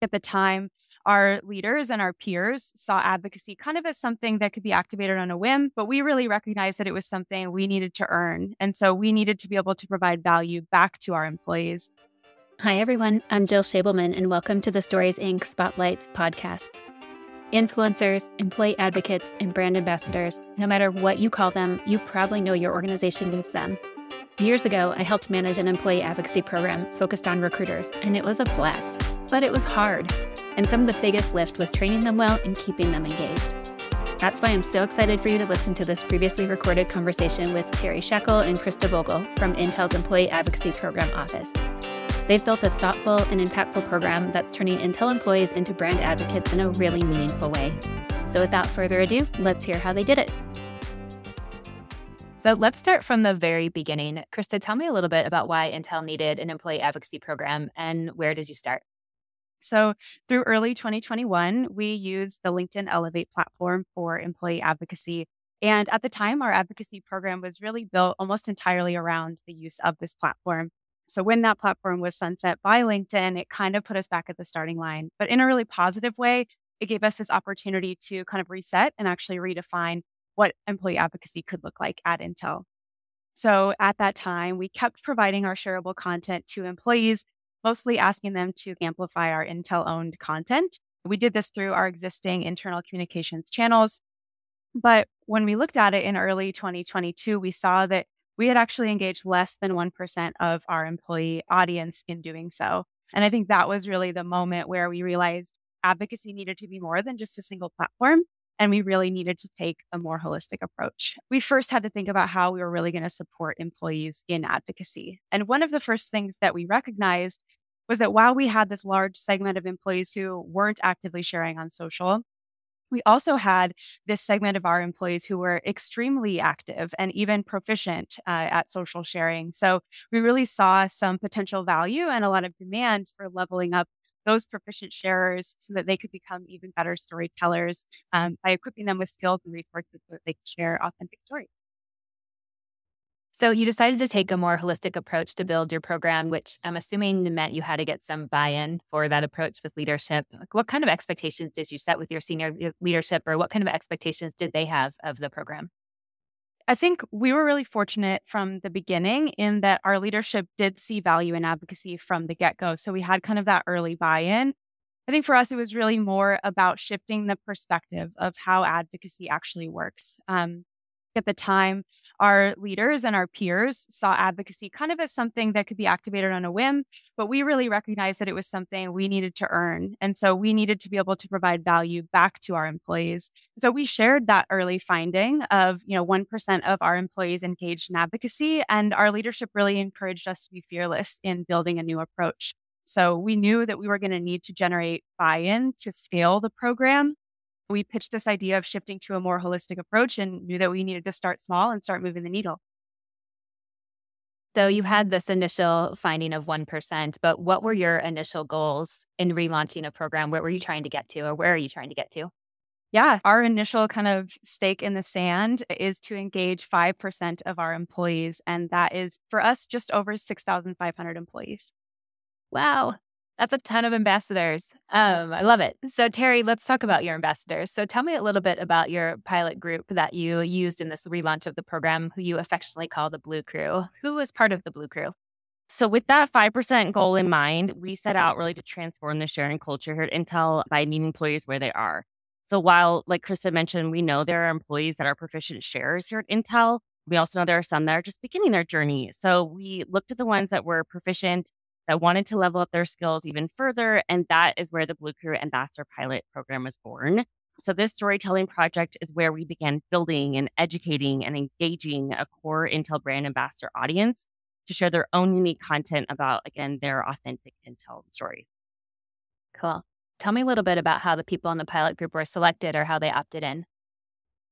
At the time, our leaders and our peers saw advocacy kind of as something that could be activated on a whim, but we really recognized that it was something we needed to earn. And so we needed to be able to provide value back to our employees. Hi, everyone. I'm Jill Schabelman, and welcome to the Stories Inc. Spotlights podcast. Influencers, employee advocates, and brand ambassadors, no matter what you call them, you probably know your organization needs them. Years ago, I helped manage an employee advocacy program focused on recruiters, and it was a blast. But it was hard, and some of the biggest lift was training them well and keeping them engaged. That's why I'm so excited for you to listen to this previously recorded conversation with Teri Chackel and Krista Vogel from Intel's Employee Advocacy Program Office. They've built a thoughtful and impactful program that's turning Intel employees into brand advocates in a really meaningful way. So, without further ado, let's hear how they did it. So, let's start from the very beginning. Krista, tell me a little bit about why Intel needed an employee advocacy program and where did you start? So, through early 2021, we used the LinkedIn Elevate platform for employee advocacy. And at the time, our advocacy program was really built almost entirely around the use of this platform. So when that platform was sunset by LinkedIn, it kind of put us back at the starting line, but in a really positive way. It gave us this opportunity to kind of reset and actually redefine what employee advocacy could look like at Intel. So at that time, we kept providing our shareable content to employees, mostly asking them to amplify our Intel owned content. We did this through our existing internal communications channels. But when we looked at it in early 2022, we saw that we had actually engaged less than 1% of our employee audience in doing so. And I think that was really the moment where we realized advocacy needed to be more than just a single platform. And we really needed to take a more holistic approach. We first had to think about how we were really going to support employees in advocacy. And one of the first things that we recognized was that while we had this large segment of employees who weren't actively sharing on social, we also had this segment of our employees who were extremely active and even proficient uh, at social sharing. So we really saw some potential value and a lot of demand for leveling up those proficient sharers so that they could become even better storytellers um, by equipping them with skills and resources so that they could share authentic stories. So you decided to take a more holistic approach to build your program, which I'm assuming meant you had to get some buy-in for that approach with leadership. Like what kind of expectations did you set with your senior leadership or what kind of expectations did they have of the program? I think we were really fortunate from the beginning in that our leadership did see value in advocacy from the get-go. So we had kind of that early buy-in. I think for us, it was really more about shifting the perspective of how advocacy actually works. Um, at the time, our leaders and our peers saw advocacy kind of as something that could be activated on a whim, but we really recognized that it was something we needed to earn. And so we needed to be able to provide value back to our employees. So we shared that early finding of, you know, 1% of our employees engaged in advocacy. And our leadership really encouraged us to be fearless in building a new approach. So we knew that we were going to need to generate buy in to scale the program we pitched this idea of shifting to a more holistic approach and knew that we needed to start small and start moving the needle. So you had this initial finding of 1%, but what were your initial goals in relaunching a program? What were you trying to get to, or where are you trying to get to? Yeah, our initial kind of stake in the sand is to engage 5% of our employees. And that is for us just over 6,500 employees. Wow. That's a ton of ambassadors. Um, I love it. So, Teri, let's talk about your ambassadors. So, tell me a little bit about your pilot group that you used in this relaunch of the program, who you affectionately call the Blue Crew. Who was part of the Blue Crew? So, with that 5% goal in mind, we set out really to transform the sharing culture here at Intel by meeting employees where they are. So, while, like Krista mentioned, we know there are employees that are proficient sharers here at Intel, we also know there are some that are just beginning their journey. So, we looked at the ones that were proficient that wanted to level up their skills even further. And that is where the Blue Crew Ambassador Pilot program was born. So, this storytelling project is where we began building and educating and engaging a core Intel brand ambassador audience to share their own unique content about, again, their authentic Intel stories. Cool. Tell me a little bit about how the people in the pilot group were selected or how they opted in.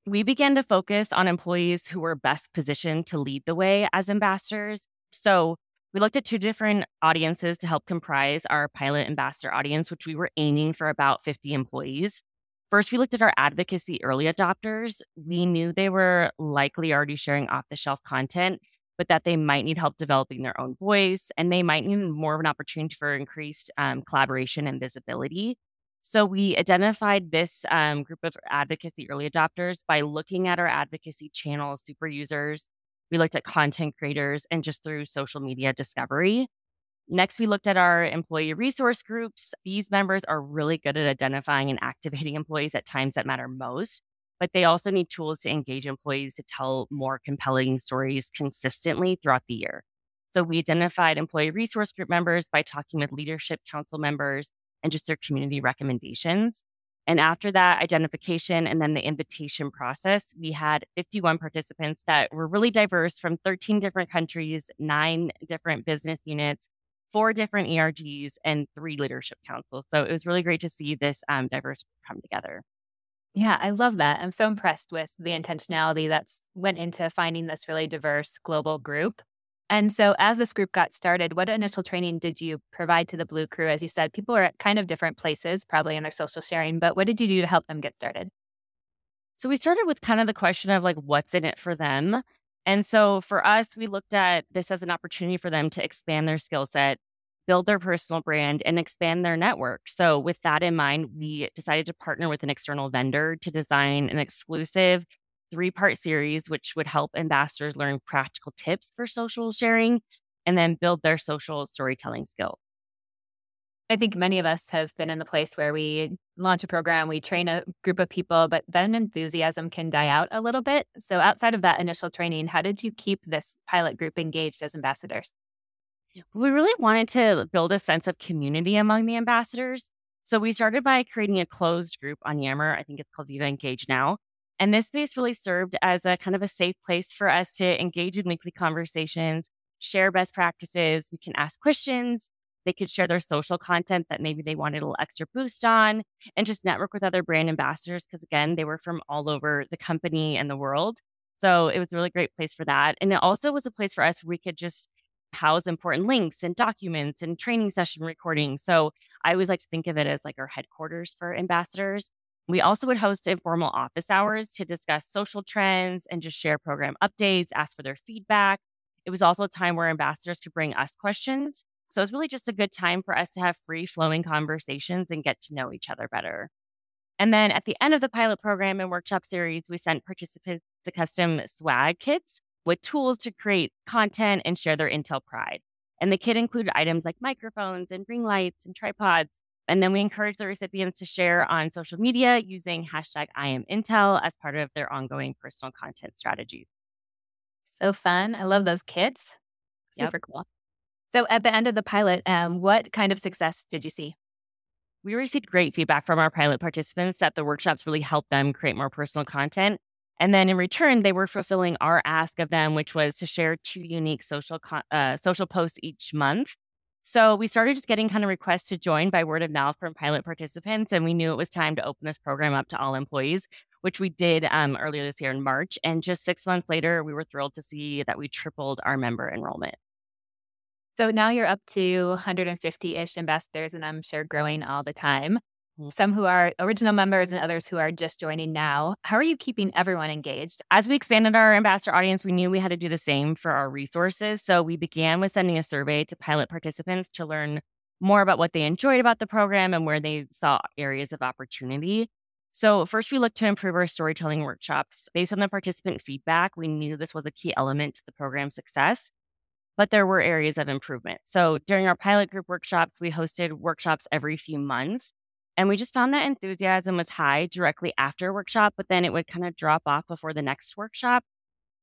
We began to focus on employees who were best positioned to lead the way as ambassadors. So, we looked at two different audiences to help comprise our pilot ambassador audience, which we were aiming for about 50 employees. First, we looked at our advocacy early adopters. We knew they were likely already sharing off the shelf content but that they might need help developing their own voice and they might need more of an opportunity for increased um, collaboration and visibility. So we identified this um, group of advocacy early adopters by looking at our advocacy channels, super users. We looked at content creators and just through social media discovery. Next, we looked at our employee resource groups. These members are really good at identifying and activating employees at times that matter most but they also need tools to engage employees to tell more compelling stories consistently throughout the year. So we identified employee resource group members by talking with leadership council members and just their community recommendations. And after that identification and then the invitation process, we had 51 participants that were really diverse from 13 different countries, nine different business units, four different ERGs, and three leadership councils. So it was really great to see this um, diverse come together. Yeah, I love that. I'm so impressed with the intentionality that's went into finding this really diverse global group. And so as this group got started, what initial training did you provide to the Blue Crew? As you said, people are at kind of different places, probably in their social sharing, but what did you do to help them get started? So we started with kind of the question of like, what's in it for them? And so for us, we looked at this as an opportunity for them to expand their skill set build their personal brand and expand their network. So, with that in mind, we decided to partner with an external vendor to design an exclusive three part series, which would help ambassadors learn practical tips for social sharing and then build their social storytelling skill. I think many of us have been in the place where we launch a program, we train a group of people, but then enthusiasm can die out a little bit. So, outside of that initial training, how did you keep this pilot group engaged as ambassadors? We really wanted to build a sense of community among the ambassadors. So we started by creating a closed group on Yammer. I think it's called Viva Engage now. And this space really served as a kind of a safe place for us to engage in weekly conversations, share best practices. We can ask questions. They could share their social content that maybe they wanted a little extra boost on and just network with other brand ambassadors. Cause again, they were from all over the company and the world. So it was a really great place for that. And it also was a place for us where we could just house important links and documents and training session recordings. So I always like to think of it as like our headquarters for ambassadors. We also would host informal office hours to discuss social trends and just share program updates, ask for their feedback. It was also a time where ambassadors could bring us questions. So it's really just a good time for us to have free flowing conversations and get to know each other better. And then at the end of the pilot program and workshop series, we sent participants to custom swag kits with tools to create content and share their Intel pride. And the kit included items like microphones and ring lights and tripods. And then we encourage the recipients to share on social media using hashtag I am Intel as part of their ongoing personal content strategies. So fun. I love those kits. Super yep. cool. So at the end of the pilot, um, what kind of success did you see? We received great feedback from our pilot participants that the workshops really helped them create more personal content and then in return, they were fulfilling our ask of them, which was to share two unique social uh, social posts each month. So we started just getting kind of requests to join by word of mouth from pilot participants, and we knew it was time to open this program up to all employees, which we did um, earlier this year in March. And just six months later, we were thrilled to see that we tripled our member enrollment. So now you're up to 150 ish ambassadors, and I'm sure growing all the time some who are original members and others who are just joining now. How are you keeping everyone engaged? As we expanded our ambassador audience, we knew we had to do the same for our resources. So we began with sending a survey to pilot participants to learn more about what they enjoyed about the program and where they saw areas of opportunity. So, first, we looked to improve our storytelling workshops. Based on the participant feedback, we knew this was a key element to the program's success, but there were areas of improvement. So, during our pilot group workshops, we hosted workshops every few months and we just found that enthusiasm was high directly after workshop, but then it would kind of drop off before the next workshop.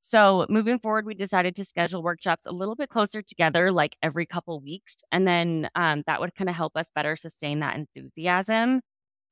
So moving forward, we decided to schedule workshops a little bit closer together, like every couple weeks. And then um, that would kind of help us better sustain that enthusiasm.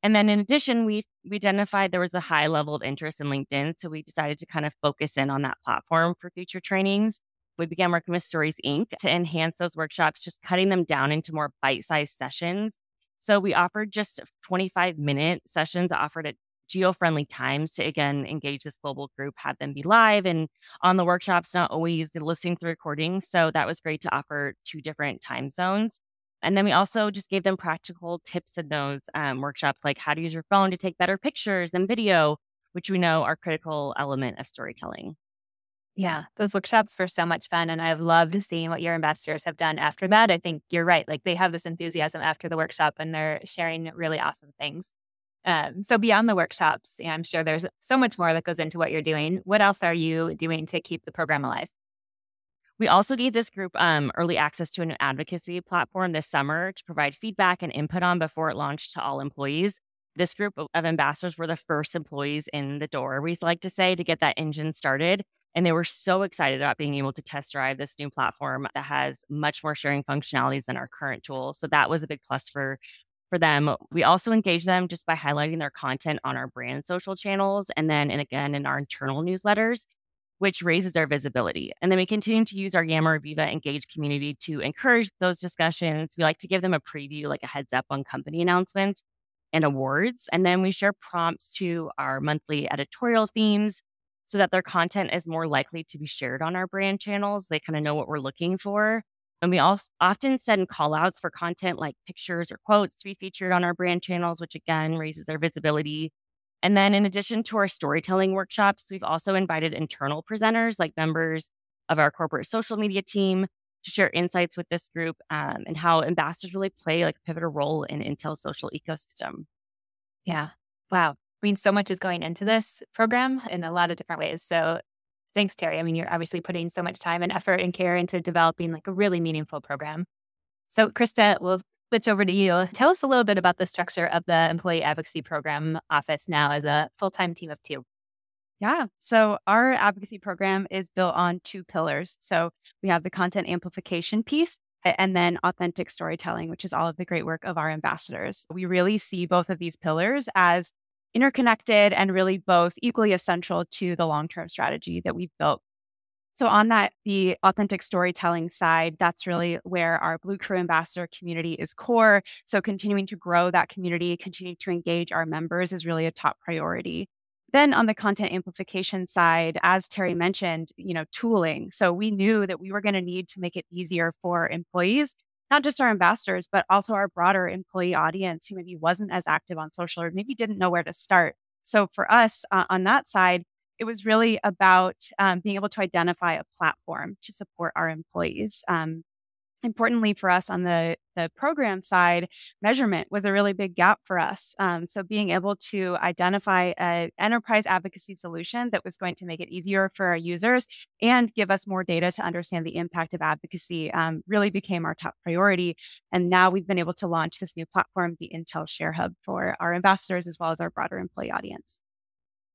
And then in addition, we we identified there was a high level of interest in LinkedIn. So we decided to kind of focus in on that platform for future trainings. We began working with Stories Inc. to enhance those workshops, just cutting them down into more bite-sized sessions so we offered just 25 minute sessions offered at geo friendly times to again engage this global group, have them be live and on the workshops, not always listening to recordings. So that was great to offer two different time zones. And then we also just gave them practical tips in those um, workshops, like how to use your phone to take better pictures and video, which we know are critical element of storytelling. Yeah, those workshops were so much fun. And I've loved seeing what your ambassadors have done after that. I think you're right. Like they have this enthusiasm after the workshop and they're sharing really awesome things. Um, so beyond the workshops, I'm sure there's so much more that goes into what you're doing. What else are you doing to keep the program alive? We also gave this group um, early access to an advocacy platform this summer to provide feedback and input on before it launched to all employees. This group of ambassadors were the first employees in the door, we like to say, to get that engine started. And they were so excited about being able to test drive this new platform that has much more sharing functionalities than our current tool. So that was a big plus for for them. We also engage them just by highlighting their content on our brand social channels and then and again in our internal newsletters, which raises their visibility. And then we continue to use our Yammer Viva Engage community to encourage those discussions. We like to give them a preview, like a heads up on company announcements and awards. And then we share prompts to our monthly editorial themes so that their content is more likely to be shared on our brand channels. They kind of know what we're looking for. And we also often send call outs for content like pictures or quotes to be featured on our brand channels, which again raises their visibility. And then, in addition to our storytelling workshops, we've also invited internal presenters like members of our corporate social media team to share insights with this group um, and how ambassadors really play like a pivotal role in Intel's social ecosystem. Yeah. Wow. I mean, so much is going into this program in a lot of different ways. So Thanks, Teri. I mean, you're obviously putting so much time and effort and care into developing like a really meaningful program. So, Krista, we'll switch over to you. Tell us a little bit about the structure of the Employee Advocacy Program office now as a full time team of two. Yeah. So our advocacy program is built on two pillars. So we have the content amplification piece and then authentic storytelling, which is all of the great work of our ambassadors. We really see both of these pillars as interconnected and really both equally essential to the long term strategy that we've built. So, on that, the authentic storytelling side, that's really where our Blue Crew ambassador community is core. So, continuing to grow that community, continuing to engage our members is really a top priority. Then on the content amplification side, as Teri mentioned, you know, tooling. So we knew that we were going to need to make it easier for employees not just our ambassadors, but also our broader employee audience who maybe wasn't as active on social or maybe didn't know where to start. So for us uh, on that side, it was really about um, being able to identify a platform to support our employees. Um, importantly for us on the the program side measurement was a really big gap for us. Um, so being able to identify an enterprise advocacy solution that was going to make it easier for our users and give us more data to understand the impact of advocacy um, really became our top priority. And now we've been able to launch this new platform the intel share hub for our ambassadors as well as our broader employee audience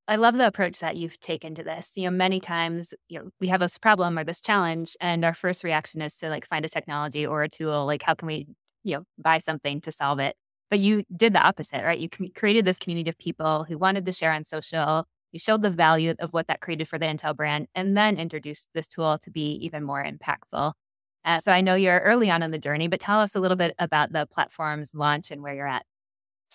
I love the approach that you've taken to this. You know, many times, you know, we have this problem or this challenge, and our first reaction is to like find a technology or a tool. Like, how can we, you know, buy something to solve it? But you did the opposite, right? You created this community of people who wanted to share on social. You showed the value of what that created for the Intel brand, and then introduced this tool to be even more impactful. Uh, so I know you're early on in the journey, but tell us a little bit about the platform's launch and where you're at.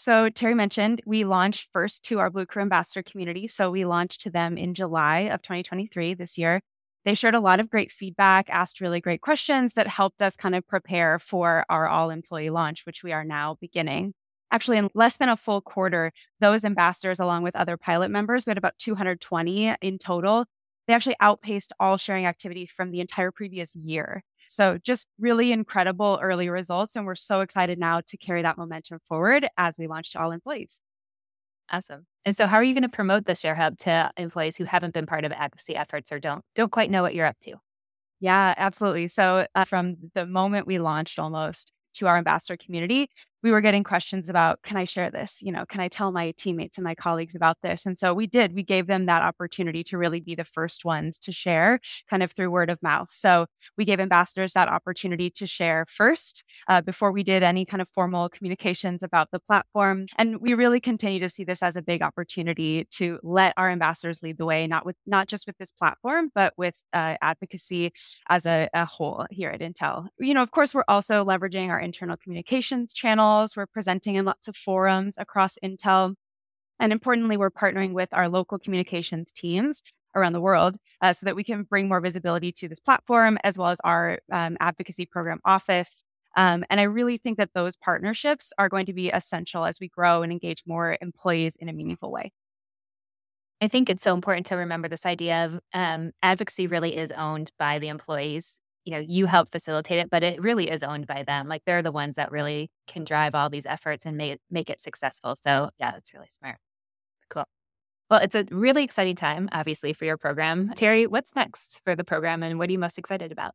So, Teri mentioned we launched first to our Blue Crew Ambassador community. So, we launched to them in July of 2023 this year. They shared a lot of great feedback, asked really great questions that helped us kind of prepare for our all employee launch, which we are now beginning. Actually, in less than a full quarter, those ambassadors, along with other pilot members, we had about 220 in total. They actually outpaced all sharing activity from the entire previous year. So just really incredible early results. And we're so excited now to carry that momentum forward as we launch to all employees. Awesome. And so how are you going to promote the Share Hub to employees who haven't been part of advocacy efforts or don't don't quite know what you're up to? Yeah, absolutely. So uh, from the moment we launched almost to our ambassador community, we were getting questions about can i share this? You know can i tell my teammates and my colleagues about this? And so we did we gave them that opportunity to really be the first ones to share kind of through word of mouth. So we gave ambassadors that opportunity to share first uh, before we did any kind of formal communications about the platform. And we really continue to see this as a big opportunity to let our ambassadors lead the way not with not just with this platform but with uh, advocacy as a, a whole here at intel. You know of course we're also leveraging our internal communications channel we're presenting in lots of forums across Intel. And importantly, we're partnering with our local communications teams around the world uh, so that we can bring more visibility to this platform as well as our um, advocacy program office. Um, and I really think that those partnerships are going to be essential as we grow and engage more employees in a meaningful way. I think it's so important to remember this idea of um, advocacy really is owned by the employees. You know, you help facilitate it, but it really is owned by them. Like they're the ones that really can drive all these efforts and make it, make it successful. So yeah, that's really smart. Cool. Well, it's a really exciting time, obviously, for your program. Teri, what's next for the program and what are you most excited about?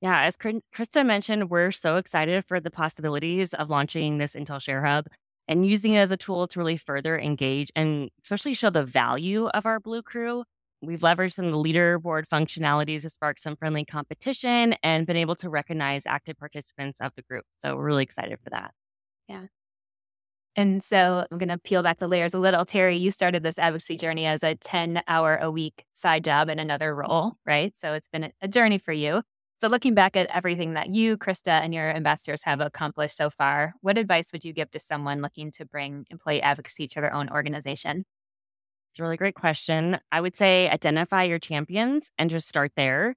Yeah, as Krista mentioned, we're so excited for the possibilities of launching this Intel Share Hub and using it as a tool to really further engage and especially show the value of our Blue Crew. We've leveraged some of the leaderboard functionalities to spark some friendly competition and been able to recognize active participants of the group. So we're really excited for that. Yeah. And so I'm going to peel back the layers a little. Teri, you started this advocacy journey as a 10 hour a week side job in another role, right? So it's been a journey for you. So looking back at everything that you, Krista, and your ambassadors have accomplished so far, what advice would you give to someone looking to bring employee advocacy to their own organization? A really great question. I would say identify your champions and just start there.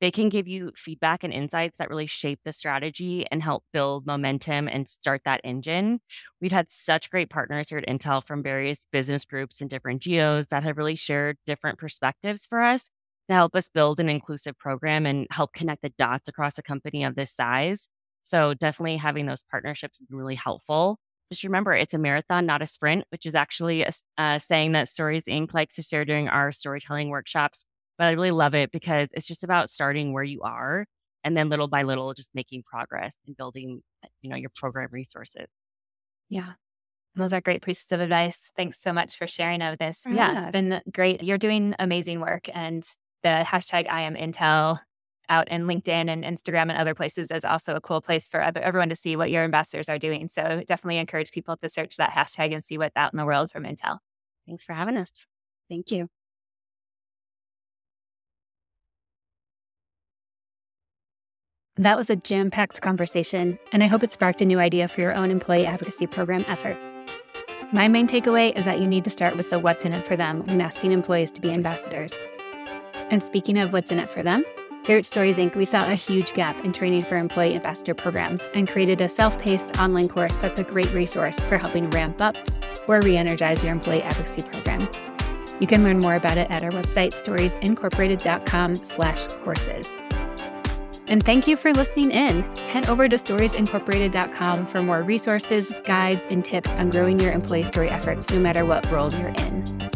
They can give you feedback and insights that really shape the strategy and help build momentum and start that engine. We've had such great partners here at Intel from various business groups and different geos that have really shared different perspectives for us to help us build an inclusive program and help connect the dots across a company of this size. So definitely having those partnerships is really helpful. Just remember, it's a marathon, not a sprint, which is actually a, a saying that Stories Inc. likes to share during our storytelling workshops but I really love it because it's just about starting where you are and then little by little just making progress and building, uh, you know, your program resources. Yeah. Those are great pieces of advice. Thanks so much for sharing of this. Yeah. yeah, it's been great. You're doing amazing work. And the hashtag I am Intel out in LinkedIn and Instagram and other places is also a cool place for other, everyone to see what your ambassadors are doing. So definitely encourage people to search that hashtag and see what's out in the world from Intel. Thanks for having us. Thank you. That was a jam packed conversation, and I hope it sparked a new idea for your own employee advocacy program effort. My main takeaway is that you need to start with the what's in it for them when asking employees to be ambassadors. And speaking of what's in it for them, here at Stories Inc., we saw a huge gap in training for employee ambassador programs and created a self paced online course that's a great resource for helping ramp up or re energize your employee advocacy program. You can learn more about it at our website, storiesincorporated.com slash courses. And thank you for listening in. Head over to storiesincorporated.com for more resources, guides, and tips on growing your employee story efforts, no matter what role you're in.